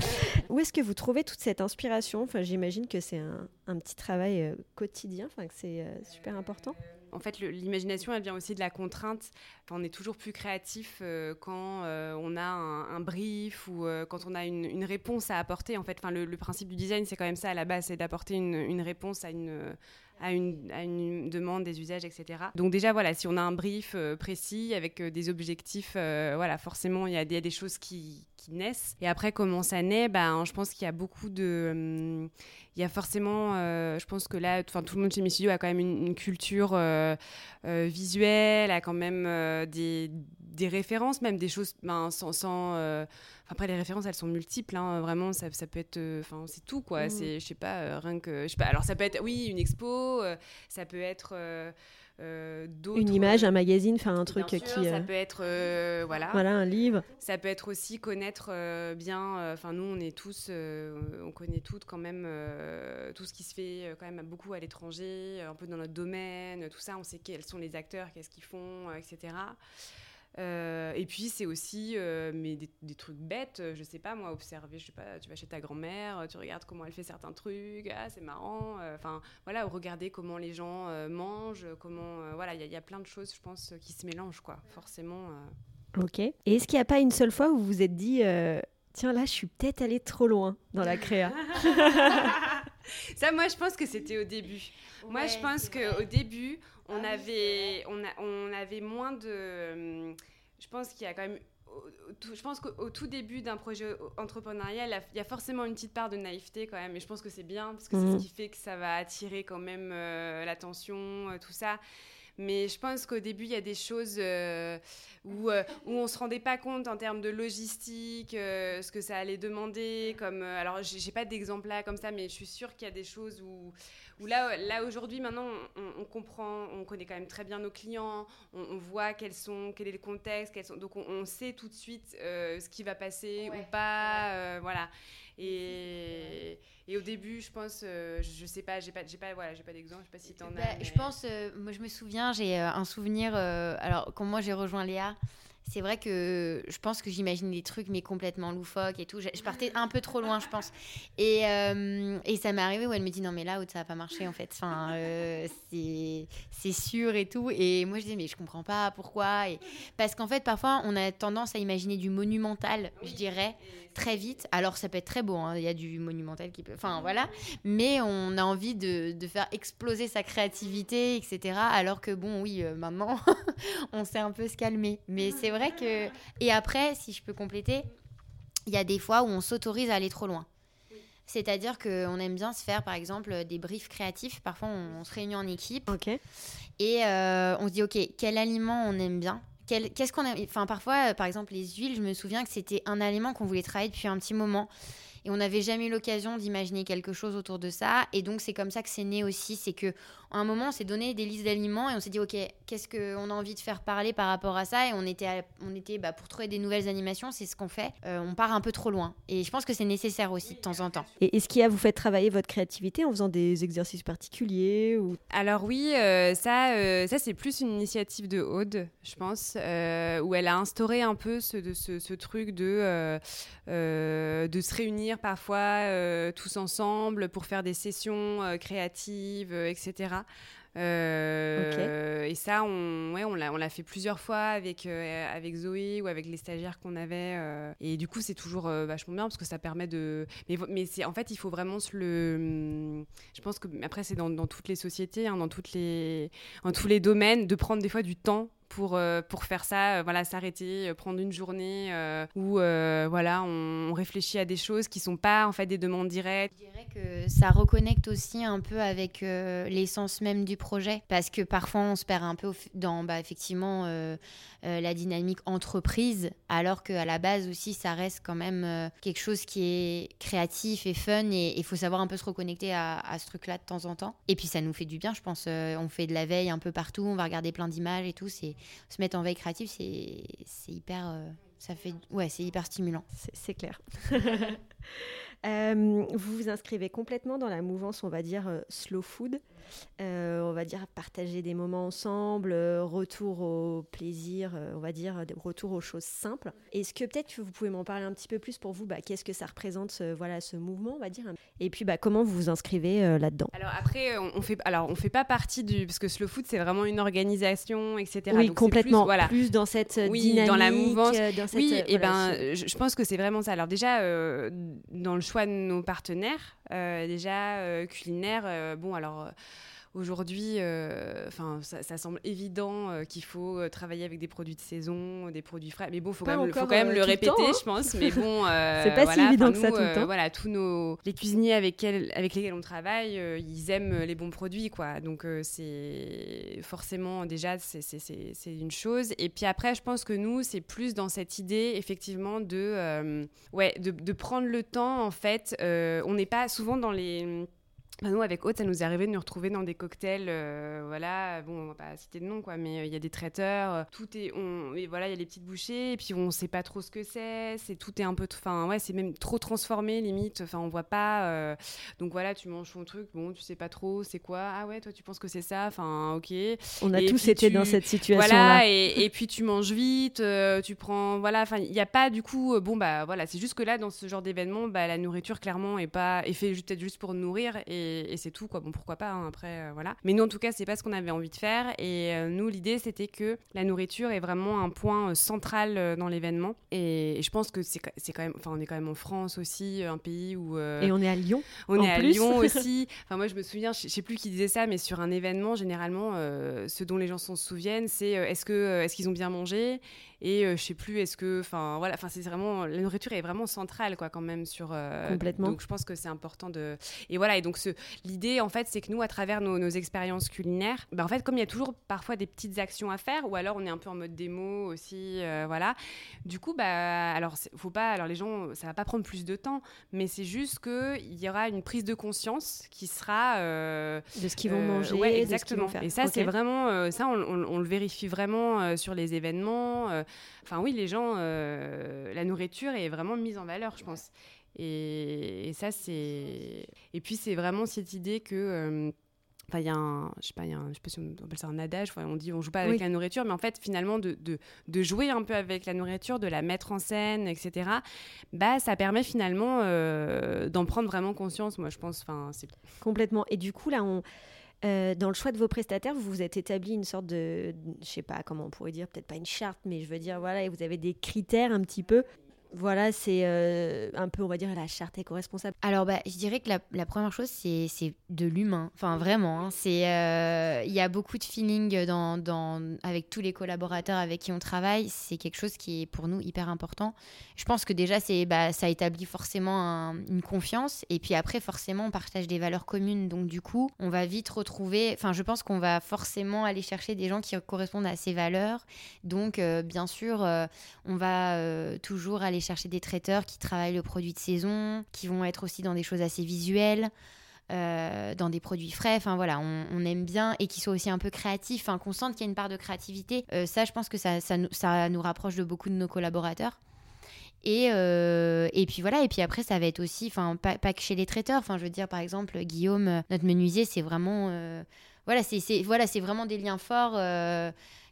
Où est-ce que vous trouvez toute cette inspiration? Enfin, j'imagine que c'est un, un, petit travail quotidien, enfin que c'est super important. En fait, l'imagination, elle vient aussi de la contrainte. on est toujours plus créatif euh, quand euh, on a un, brief ou euh, quand on a une, réponse à apporter. En fait, enfin, le, principe du design, c'est quand même ça à la base, c'est d'apporter une, réponse à une, à une, demande, des usages, etc. Donc déjà, voilà, si on a un brief précis avec des objectifs, voilà, forcément, il y, a des choses qui, naissent. Et après, comment ça naît ben, Je pense qu'il y a beaucoup de... Hum, il y a forcément, euh, je pense que là, tout le monde chez Miss a quand même une, culture euh, euh, visuelle, a quand même des, des, références, même des choses ben, sans. sans après, les références, elles sont multiples. Hein, vraiment, ça, ça, peut être. Enfin, c'est tout, quoi. Mmh. C'est, je sais pas, rien que. Je sais pas. Alors, ça peut être, oui, une expo, ça peut être. Euh, une image, un magazine, enfin un truc qui. Ça euh, peut être euh, voilà. Voilà un livre. Ça peut être aussi connaître bien. Enfin nous on est tous, on connaît toutes quand même tout ce qui se fait quand même beaucoup à l'étranger, un peu dans notre domaine, tout ça. On sait quels sont les acteurs, qu'est-ce qu'ils font, etc. Euh, et puis c'est aussi euh, mais des, trucs bêtes, je sais pas moi, observer, je sais pas, tu vas chez ta grand-mère, tu regardes comment elle fait certains trucs, ah c'est marrant, euh, enfin voilà, regarder comment les gens mangent, comment voilà, il y, a plein de choses, je pense, qui se mélangent quoi, forcément. Ok. Et est-ce qu'il n'y a pas une seule fois où vous vous êtes dit, tiens là, je suis peut-être allée trop loin dans la créa? (laughs) (laughs) Ça, moi, je pense que c'était au début. moi, je pense qu'au début, on avait, on, a, on avait moins de. Hum, je pense qu'il y a quand même je pense qu'au tout début d'un projet entrepreneurial, il y a forcément une petite part de naïveté quand même, et je pense que c'est bien, parce que c'est ce mmh. qui fait que ça va attirer quand même euh, l'attention, euh, tout ça. Mais je pense qu'au début, il y a des choses euh, où, euh, où on ne se rendait pas compte en termes de logistique, euh, ce que ça allait demander. Comme, alors, je n'ai pas d'exemple là comme ça, mais je suis sûre qu'il y a des choses où, où là, là aujourd'hui, maintenant, on, comprend, on connaît quand même très bien nos clients, on, voit quels sont, quel est le contexte, quels sont, donc on, sait tout de suite ce qui va passer ou pas. voilà. Et, et, au début, je pense, euh, je, sais pas, j'ai pas, j'ai pas, voilà, j'ai pas d'exemple, je sais pas si t'en as. Bah, je pense, euh, moi je me souviens, j'ai euh, un souvenir, alors quand moi j'ai rejoint Léa, c'est vrai que je pense que j'imagine des trucs, mais complètement loufoques et tout. Je, partais un peu trop loin, je pense. Et, euh, et ça m'est arrivé où elle me dit non, mais là, ça va pas marcher en fait. Enfin, euh, c'est sûr et tout. Et moi, je disais, mais je comprends pas pourquoi. Et... Parce qu'en fait, parfois, on a tendance à imaginer du monumental, je dirais, très vite. Alors, ça peut être très beau, hein. il y a du monumental qui peut. Enfin, voilà. Mais on a envie de, de faire exploser sa créativité, etc. Alors que, bon, oui, euh, maintenant, (laughs) on sait un peu se calmer. Mais c'est vrai que. Et après, si je peux compléter, il y a des fois où on s'autorise à aller trop loin. C'est-à-dire qu'on aime bien se faire, par exemple, des briefs créatifs. Parfois, on, se réunit en équipe. Et euh, on se dit, OK, quel aliment on aime bien? Qu'est-ce qu'on a Enfin, parfois, par exemple, les huiles, je me souviens que c'était un aliment qu'on voulait travailler depuis un petit moment. et on n'avait jamais eu l'occasion d'imaginer quelque chose autour de ça. Et donc, c'est comme ça que c'est né aussi. C'est que à un moment, on s'est donné des listes d'aliments et on s'est dit, OK, qu'est-ce qu'on a envie de faire parler par rapport à ça? Et on était, on était bah, pour trouver des nouvelles animations, c'est ce qu'on fait. Euh, on part un peu trop loin. Et je pense que c'est nécessaire aussi de temps en temps. Et est-ce qu'il a vous fait travailler votre créativité en faisant des exercices particuliers ou... Alors oui, euh, ça, euh, ça c'est plus une initiative de Aude, je pense, où elle a instauré un peu ce, de, ce, truc de, de se réunir parfois tous ensemble pour faire des sessions créatives, etc. Euh, et ça, on, ouais, on l'a fait plusieurs fois avec, euh, avec Zoé ou avec les stagiaires qu'on avait. Euh. et du coup, c'est toujours vachement bien parce que ça permet de. Mais, mais c'est en fait, il faut vraiment se le. Je pense que après, c'est dans, dans, toutes les sociétés, hein, dans toutes les, dans tous les domaines, de prendre des fois du temps pour, euh, pour faire ça, euh, voilà, s'arrêter, euh, prendre une journée où voilà, on, réfléchit à des choses qui sont pas en fait des demandes directes. Je dirais que ça reconnecte aussi un peu avec l'essence même du projet parce que parfois on se perd un peu dans bah, effectivement la dynamique entreprise alors qu'à la base aussi ça reste quand même quelque chose qui est créatif et fun et il faut savoir un peu se reconnecter à, à ce truc-là de temps en temps. Et puis ça nous fait du bien, je pense. on fait de la veille un peu partout, on va regarder plein d'images et tout. C'est se mettre en veille créative, c'est hyper. Euh, ça fait, ouais, c'est hyper stimulant. C'est clair. (laughs) Euh, vous vous inscrivez complètement dans la mouvance, on va dire, euh, slow food. Euh, on va dire partager des moments ensemble, euh, retour au plaisir, euh, on va dire retour aux choses simples. Est-ce que peut-être vous pouvez m'en parler un petit peu plus pour vous bah, Qu'est-ce que ça représente, ce, voilà, ce mouvement, on va dire Et puis bah, comment vous vous inscrivez là-dedans? Alors après, on, fait, alors on fait pas partie du parce que Slow Food c'est vraiment une organisation, etc. Oui, complètement. Plus, voilà. plus dans cette oui, dynamique, dans la mouvance. oui, et ben, je, pense que c'est vraiment ça. Alors déjà, dans le choix de nos partenaires, déjà culinaires, bon alors Aujourd'hui, euh, enfin, ça, semble évident euh, qu'il faut euh, travailler avec des produits de saison, des produits frais. Mais bon, faut quand même, faut quand même le répéter, hein. je pense. Mais bon, (laughs) c'est pas si évident que ça tout le temps. Voilà, tous nos les cuisiniers avec, avec lesquels on travaille, ils aiment les bons produits, quoi. Donc c'est forcément déjà c'est une chose. Et puis après, je pense que nous, c'est plus dans cette idée effectivement de ouais de, de, prendre le temps en fait. on n'est pas souvent dans les bah, nous, avec Haute, ça nous est arrivé de nous retrouver dans des cocktails, euh, voilà, bon, on va pas citer de nom, quoi, mais euh, il y a des traiteurs, euh, tout est, on, et voilà, il y a les petites bouchées, et puis on sait pas trop ce que c'est, c'est tout est un peu, enfin, ouais, c'est même trop transformé, limite, enfin, on voit pas, donc voilà, tu manges ton truc, bon, tu sais pas trop, c'est quoi, ah ouais, toi, tu penses que c'est ça, enfin, ok. On a tous été dans cette situation-là. Voilà, et, et, puis tu manges vite, tu prends, voilà, enfin, il n'y a pas, du coup, bon, bah, voilà, c'est juste que là, dans ce genre d'événement, bah, la nourriture, clairement, est pas, est fait peut-être juste pour nourrir, et et, c'est tout quoi. Bon pourquoi pas hein, après euh, voilà. Mais nous en tout cas c'est pas ce qu'on avait envie de faire et euh, nous l'idée c'était que la nourriture est vraiment un point euh, central dans l'événement et, je pense que c'est quand même enfin on est quand même en France aussi un pays où et on est à Lyon. On est à Lyon (laughs) aussi. Enfin moi je me souviens je sais plus qui disait ça mais sur un événement généralement ce dont les gens s'en souviennent c'est est-ce que est-ce qu'ils ont bien mangé? Et je sais plus est-ce que enfin voilà enfin c'est vraiment la nourriture est vraiment centrale quoi quand même sur complètement donc je pense que c'est important de et voilà et donc ce L'idée, en fait, c'est que nous, à travers nos, expériences culinaires, ben, en fait, comme il y a toujours parfois des petites actions à faire, ou alors on est un peu en mode démo aussi, euh, voilà. Du coup, bah, alors, faut pas, alors les gens, ça va pas prendre plus de temps, mais c'est juste qu'il y aura une prise de conscience qui sera euh, de ce qu'ils vont manger, ouais, exactement. faire. Et ça, c'est vraiment, euh, ça, on, le vérifie vraiment sur les événements. Enfin, oui, les gens, la nourriture est vraiment mise en valeur, je pense. Et, ça, c'est. Et puis, c'est vraiment cette idée que. Euh, enfin, il y a un, je sais pas, y a un, je sais pas si on appelle ça un adage, on dit on joue pas avec la nourriture, mais en fait, finalement, de, de, de, jouer un peu avec la nourriture, de la mettre en scène, etc., bah, ça permet finalement euh, d'en prendre vraiment conscience, moi, je pense. Enfin, c'est... Complètement. Et du coup, là, on. Euh, dans le choix de vos prestataires, vous vous êtes établi une sorte de, je sais pas comment on pourrait dire, peut-être pas une charte, mais je veux dire, voilà, et vous avez des critères un petit peu voilà, c'est euh, un peu, on va dire, la charte éco-responsable. Alors, bah, je dirais que la, première chose, c'est de l'humain. Enfin, vraiment. Hein. c'est euh, Il y a beaucoup de feeling dans, avec tous les collaborateurs avec qui on travaille. C'est quelque chose qui est pour nous hyper important. Je pense que déjà, bah, ça établit forcément une confiance. Et puis après, forcément, on partage des valeurs communes. Donc, du coup, on va vite retrouver. Enfin, je pense qu'on va forcément aller chercher des gens qui correspondent à ces valeurs. Donc, euh, bien sûr, on va toujours aller chercher des traiteurs qui travaillent le produit de saison, qui vont être aussi dans des choses assez visuelles. Euh, dans des produits frais. Enfin voilà, on, aime bien et qui soient aussi un peu créatifs, enfin, qu'on sente qu'il y a une part de créativité. Euh, ça, je pense que ça, ça, nous rapproche de beaucoup de nos collaborateurs. Et, euh, et puis voilà, et puis après, ça va être aussi, enfin, pas, que chez les traiteurs. Enfin, je veux dire, par exemple, Guillaume, notre menuisier, c'est vraiment, voilà, c'est voilà, vraiment des liens forts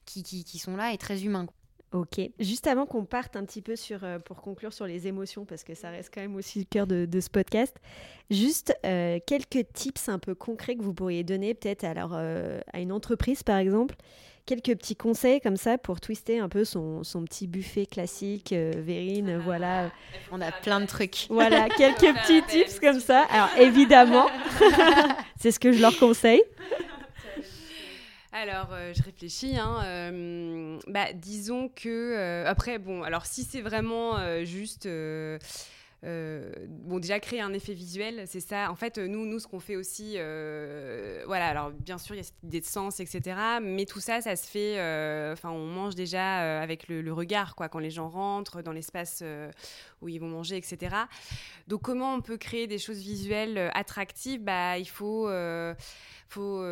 qui, qui, sont là et très humains. Ok. Juste avant qu'on parte un petit peu sur, euh, pour conclure sur les émotions, parce que ça reste quand même aussi le cœur de, ce podcast, juste euh, quelques tips un peu concrets que vous pourriez donner peut-être alors, euh, à une entreprise par exemple, quelques petits conseils comme ça pour twister un peu son, son petit buffet classique, Vérine, voilà. On a plein de trucs. Voilà, (laughs) quelques petits tips comme ça. Alors évidemment, (laughs) c'est ce que je leur conseille. Alors, euh, je réfléchis. Hein, euh, bah, disons que euh, après, bon, alors si c'est vraiment juste euh, bon, déjà créer un effet visuel, c'est ça. En fait, nous, nous ce qu'on fait aussi, euh, voilà, alors bien sûr, il y a cette idée de sens, etc. Mais tout ça, ça se fait, euh, enfin, on mange déjà avec le, regard, quoi, quand les gens rentrent dans l'espace où ils vont manger, etc. Donc, comment on peut créer des choses visuelles attractives? Bah, Il faut faut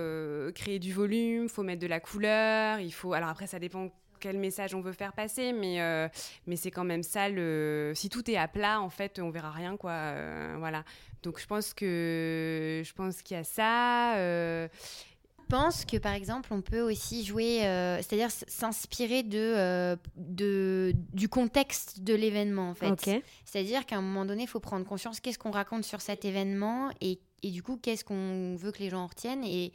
créer du volume, faut mettre de la couleur, il faut. Alors après, ça dépend quel message on veut faire passer, mais, euh, mais c'est quand même ça. Le... Si tout est à plat, en fait, on verra rien, quoi. Euh, voilà. Donc je pense que je pense qu'il y a ça. Euh. Je pense que par exemple, on peut aussi jouer, c'est-à-dire s'inspirer de, de, du contexte de l'événement, en fait. C'est-à-dire qu'à un moment donné, il faut prendre conscience qu'est-ce qu'on raconte sur cet événement et et du coup, qu'est-ce qu'on veut que les gens en retiennent et,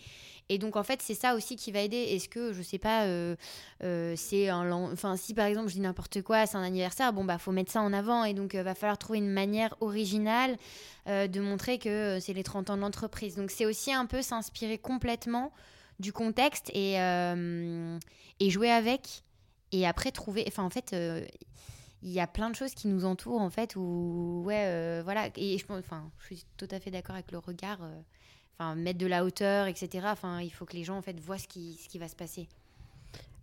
et donc, en fait, c'est ça aussi qui va aider. Est-ce que, je sais pas, euh, euh, c'est un. Enfin, si par exemple, je dis n'importe quoi, c'est un anniversaire, bon, bah, faut mettre ça en avant. Et donc, euh, va falloir trouver une manière originale de montrer que c'est les 30 ans de l'entreprise. Donc, c'est aussi un peu s'inspirer complètement du contexte et, et jouer avec. Et après, trouver. Enfin, en fait il y a plein de choses qui nous entourent en fait où ouais euh, voilà. Et je pense enfin je suis tout à fait d'accord avec le regard euh, enfin mettre de la hauteur etc enfin il faut que les gens en fait voient ce qui ce qui va se passer.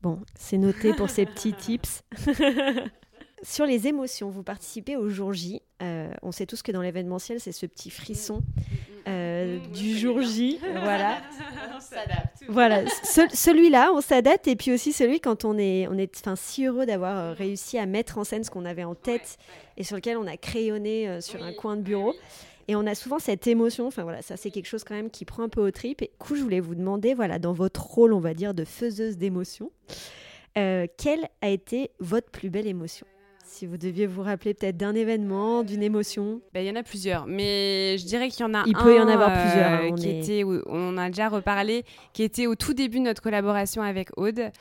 Bon c'est noté pour ces petits (laughs) tips (laughs) sur les émotions. Vous participez au jour J. Euh, on sait tous que dans l'événementiel c'est ce petit frisson mmh, du jour J. (laughs) Voilà. On s'adapte. Voilà, celui-là, on s'adapte. Et puis aussi celui quand on est, on est si heureux d'avoir euh, réussi à mettre en scène ce qu'on avait en tête et sur lequel on a crayonné euh, sur un coin de bureau. Et on a souvent cette émotion, enfin voilà, ça c'est quelque chose quand même qui prend un peu au trip. Et coup, je voulais vous demander, voilà, dans votre rôle, on va dire, de faiseuse d'émotions, euh, quelle a été votre plus belle émotion? Si vous deviez vous rappeler peut-être d'un événement, d'une émotion ben, Il y en a plusieurs, mais je dirais qu'il y en a Il un. peut y en avoir plusieurs. Hein, on qui était, on a déjà reparlé, qui était au tout début de notre collaboration avec Aude.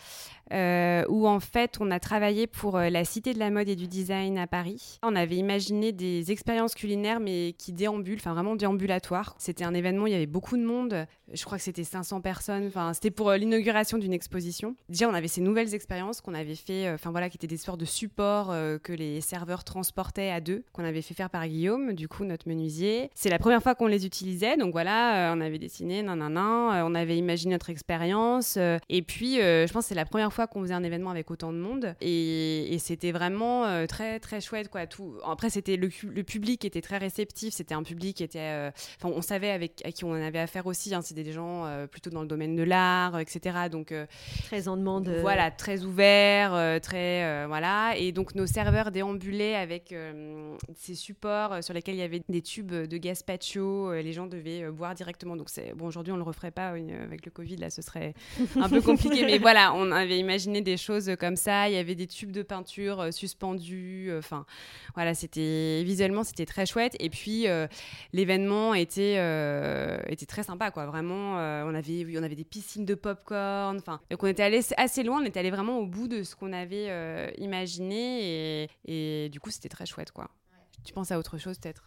Euh, où en fait on a travaillé pour euh, la Cité de la mode et du design à Paris. On avait imaginé des expériences culinaires mais qui déambulent, enfin vraiment déambulatoires. C'était un événement, il y avait beaucoup de monde. Je crois que c'était 500 personnes. Enfin, c'était pour euh, l'inauguration d'une exposition. Déjà, on avait ces nouvelles expériences qu'on avait fait, enfin voilà, qui étaient des sortes de supports que les serveurs transportaient à deux, qu'on avait fait faire par Guillaume, du coup notre menuisier. C'est la première fois qu'on les utilisait, donc voilà, on avait dessiné, nan, nan, nan, on avait imaginé notre expérience. et puis, je pense que c'est la première fois qu'on faisait un événement avec autant de monde. Et, c'était vraiment euh, très, très chouette. Quoi. Tout... Après, c'était le, public était très réceptif. C'était un public qui était. Euh, enfin, on savait avec à qui on en avait affaire aussi. Hein. C'était des gens euh, plutôt dans le domaine de l'art, etc. Donc, très en demande. Voilà, très ouverts, très. voilà. Et donc, nos serveurs déambulaient avec ces supports sur lesquels il y avait des tubes de gazpacho. les gens devaient boire directement. Donc, c'est bon, aujourd'hui, on le referait pas avec le Covid. Là, ce serait (laughs) un peu compliqué. mais voilà, on avait imaginer des choses comme ça. Il y avait des tubes de peinture euh, suspendus. Euh, enfin, voilà, c'était visuellement c'était très chouette. Et puis euh, l'événement était était très sympa, quoi. Vraiment, on avait on avait des piscines de popcorn. Enfin, donc on était allé assez loin. On était allé vraiment au bout de ce qu'on avait imaginé et, et, du coup c'était très chouette, quoi. Tu penses à autre chose peut-être?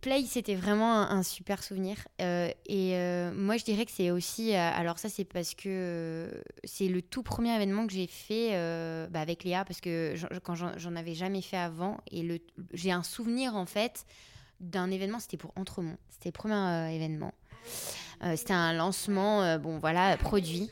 Play, c'était vraiment un, super souvenir. Euh, et euh, moi, je dirais que c'est aussi. alors, ça, c'est parce que c'est le tout premier événement que j'ai fait bah, avec Léa, parce que quand j'en avais jamais fait avant. Et j'ai un souvenir, en fait, d'un événement, c'était pour Entremont. C'était le premier événement. c'était un lancement, bon, voilà, produit.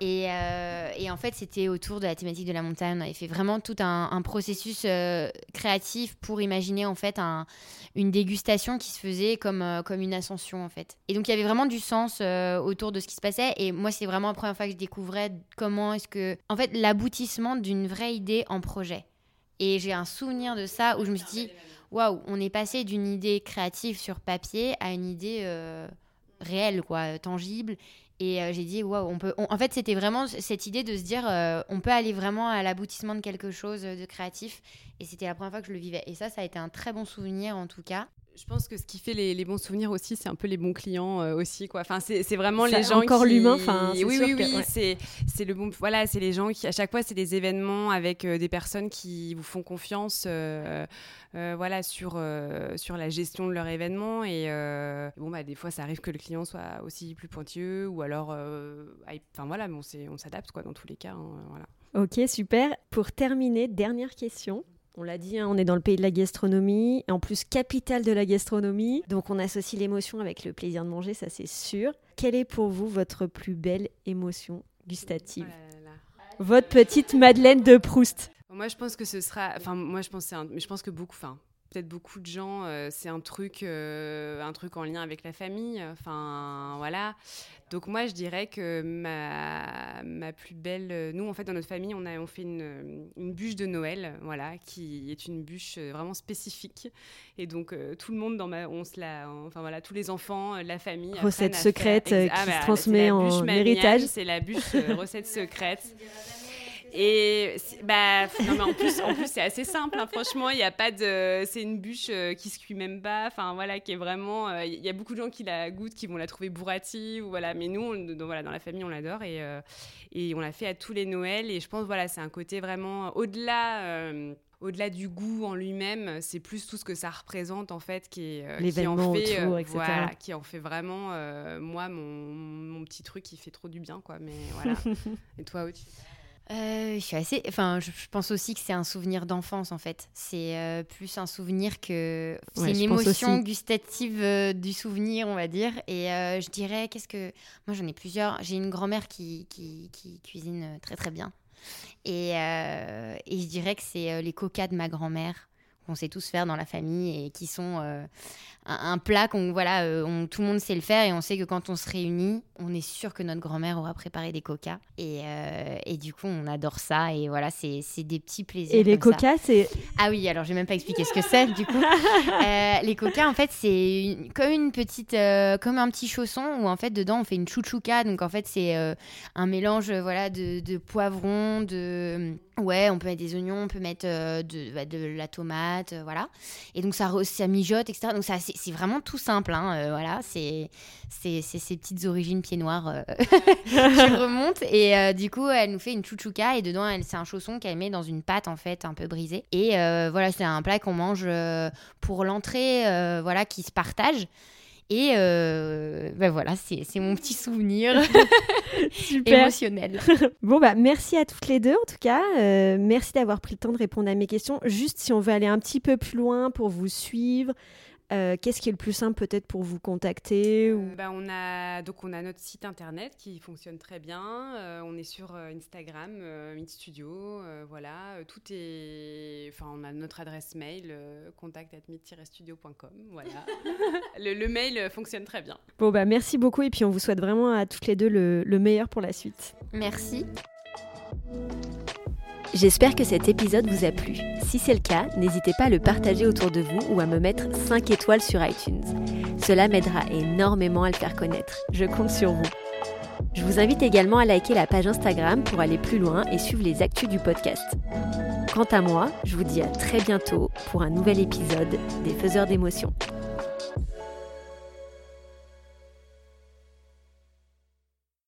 Et, euh, et en fait, c'était autour de la thématique de la montagne. On avait fait vraiment tout un, processus euh, créatif pour imaginer en fait un, une dégustation qui se faisait comme, euh, comme une ascension en fait. Et donc il y avait vraiment du sens autour de ce qui se passait. Et moi, c'est vraiment la première fois que je découvrais comment est-ce que, en fait, l'aboutissement d'une vraie idée en projet. Et j'ai un souvenir de ça où je me suis dit, waouh, on est passé d'une idée créative sur papier à une idée réelle, quoi, tangible. Et euh, j'ai dit, waouh, on peut. on- en fait, c'était vraiment cette idée de se dire, euh, on peut aller vraiment à l'aboutissement de quelque chose de créatif. Et c'était la première fois que je le vivais. Et ça, ça a été un très bon souvenir, en tout cas. Je pense que ce qui fait les, les bons souvenirs aussi, c'est un peu les bons clients euh, aussi, quoi. Enfin, c'est c'est vraiment les gens encore qui... l'humain, enfin, c'est oui, oui, oui, ouais. c'est c'est le bon. Voilà, c'est les gens qui, à chaque fois, c'est des événements avec euh, des personnes qui vous font confiance, euh, euh, voilà, sur euh, sur la gestion de leur événement. Et euh, bon, bah, des fois, ça arrive que le client soit aussi plus pointilleux, ou alors, euh, aille- enfin voilà, mais on s'adapte, quoi, dans tous les cas. hein, voilà. Ok, super. Pour terminer, dernière question. On l'a dit, hein, on est dans le pays de la gastronomie, et en plus capitale de la gastronomie. Donc on associe l'émotion avec le plaisir de manger, ça c'est sûr. Quelle est pour vous votre plus belle émotion gustative? Oh. Votre petite Madeleine de Proust. Moi, je pense que ce sera. Enfin, moi, je pense, que c'est un- mais je pense que beaucoup. Enfin, peut-être beaucoup de gens, euh, c'est un truc, euh, un truc en lien avec la famille. Enfin, voilà. Donc moi, je dirais que ma, ma plus belle. Nous, en fait, dans notre famille, on a, on fait une, une bûche de Noël, voilà, qui est une bûche euh, vraiment spécifique. Et donc, euh, tout le monde dans ma, on se la, enfin voilà, tous les enfants, la famille. Recette secrète, faire- qui se bah, c'est transmet en héritage. C'est la bûche euh, recette secrète. (laughs) Et bah f- non mais en plus en plus c'est assez simple hein, franchement il y a pas de c'est une bûche euh, qui se cuit même pas enfin voilà qui est vraiment euh, il y a beaucoup de gens qui la goûtent qui vont la trouver bourrative ou voilà mais nous on- dans, voilà dans la famille on l'adore et euh, et on l'a fait à tous les Noëls et je pense voilà c'est un côté vraiment au-delà euh, au-delà du goût en lui-même, c'est plus tout ce que ça représente en fait qui est euh, qui en fait, autour, euh, etc. Voilà, qui en fait vraiment euh, moi mon, mon petit truc qui fait trop du bien quoi. Mais voilà. (laughs) Et toi aussi Euh, je suis assez. Enfin, je, je pense aussi que c'est un souvenir d'enfance en fait. C'est euh, plus un souvenir que. C'est Ouais, une émotion gustative euh, du souvenir, on va dire. Et je dirais, qu'est-ce que. Moi, j'en ai plusieurs. J'ai une grand-mère qui, qui, qui cuisine très très bien. Et, et je dirais que c'est les coca de ma grand-mère qu'on sait tous faire dans la famille et qui sont un, un plat qu'on voilà, euh, on- tout le monde sait le faire et on sait que quand on se réunit, on est sûr que notre grand-mère aura préparé des coca et, euh, et du coup on adore ça et voilà c'est c'est des petits plaisirs. Et les coca, c'est Ah oui, alors j'ai même pas expliqué ce que c'est du coup. (laughs) Euh, les coca en fait c'est une- comme une petite, comme un petit chausson où en fait dedans on fait une chouchouka donc en fait c'est un mélange voilà de, de poivrons, de ouais on peut mettre des oignons, on peut mettre euh, de, bah, de la tomate, euh, voilà. Et donc ça, ça mijote etc. Donc ça c'est c'est vraiment tout simple hein, euh, voilà c'est ces petites origines pieds noirs euh, (laughs) qui (laughs) remontent et euh, du coup elle nous fait une chouchouka et dedans c'est un chausson qu'elle met dans une pâte en fait un peu brisée et euh, voilà c'est un plat qu'on mange pour l'entrée voilà qui se partage et euh, ben voilà c'est c'est mon petit souvenir (laughs) super. émotionnel Bon, bah, merci à toutes les deux en tout cas. Euh, merci d'avoir pris le temps de répondre à mes questions. Juste si on veut aller un petit peu plus loin pour vous suivre, euh, qu'est-ce qui est le plus simple peut-être pour vous contacter ou... Euh, bah, on a donc on a notre site internet qui fonctionne très bien. Euh, on est sur euh, Instagram, euh, Meet Studio, euh, voilà. Euh, Tout est, enfin on a notre adresse mail euh, contact studiocom voilà. (laughs) le, le mail fonctionne très bien. Bon, bah, merci beaucoup et puis on vous souhaite vraiment à toutes les deux le, le meilleur pour la suite. merci J'espère que cet épisode vous a plu. Si c'est le cas, n'hésitez pas à le partager autour de vous ou à me mettre 5 étoiles sur iTunes. Cela m'aidera énormément à le faire connaître. Je compte sur vous. Je vous invite également à liker la page Instagram pour aller plus loin et suivre les actus du podcast. Quant à moi, je vous dis à très bientôt pour un nouvel épisode des Faiseurs d'émotions.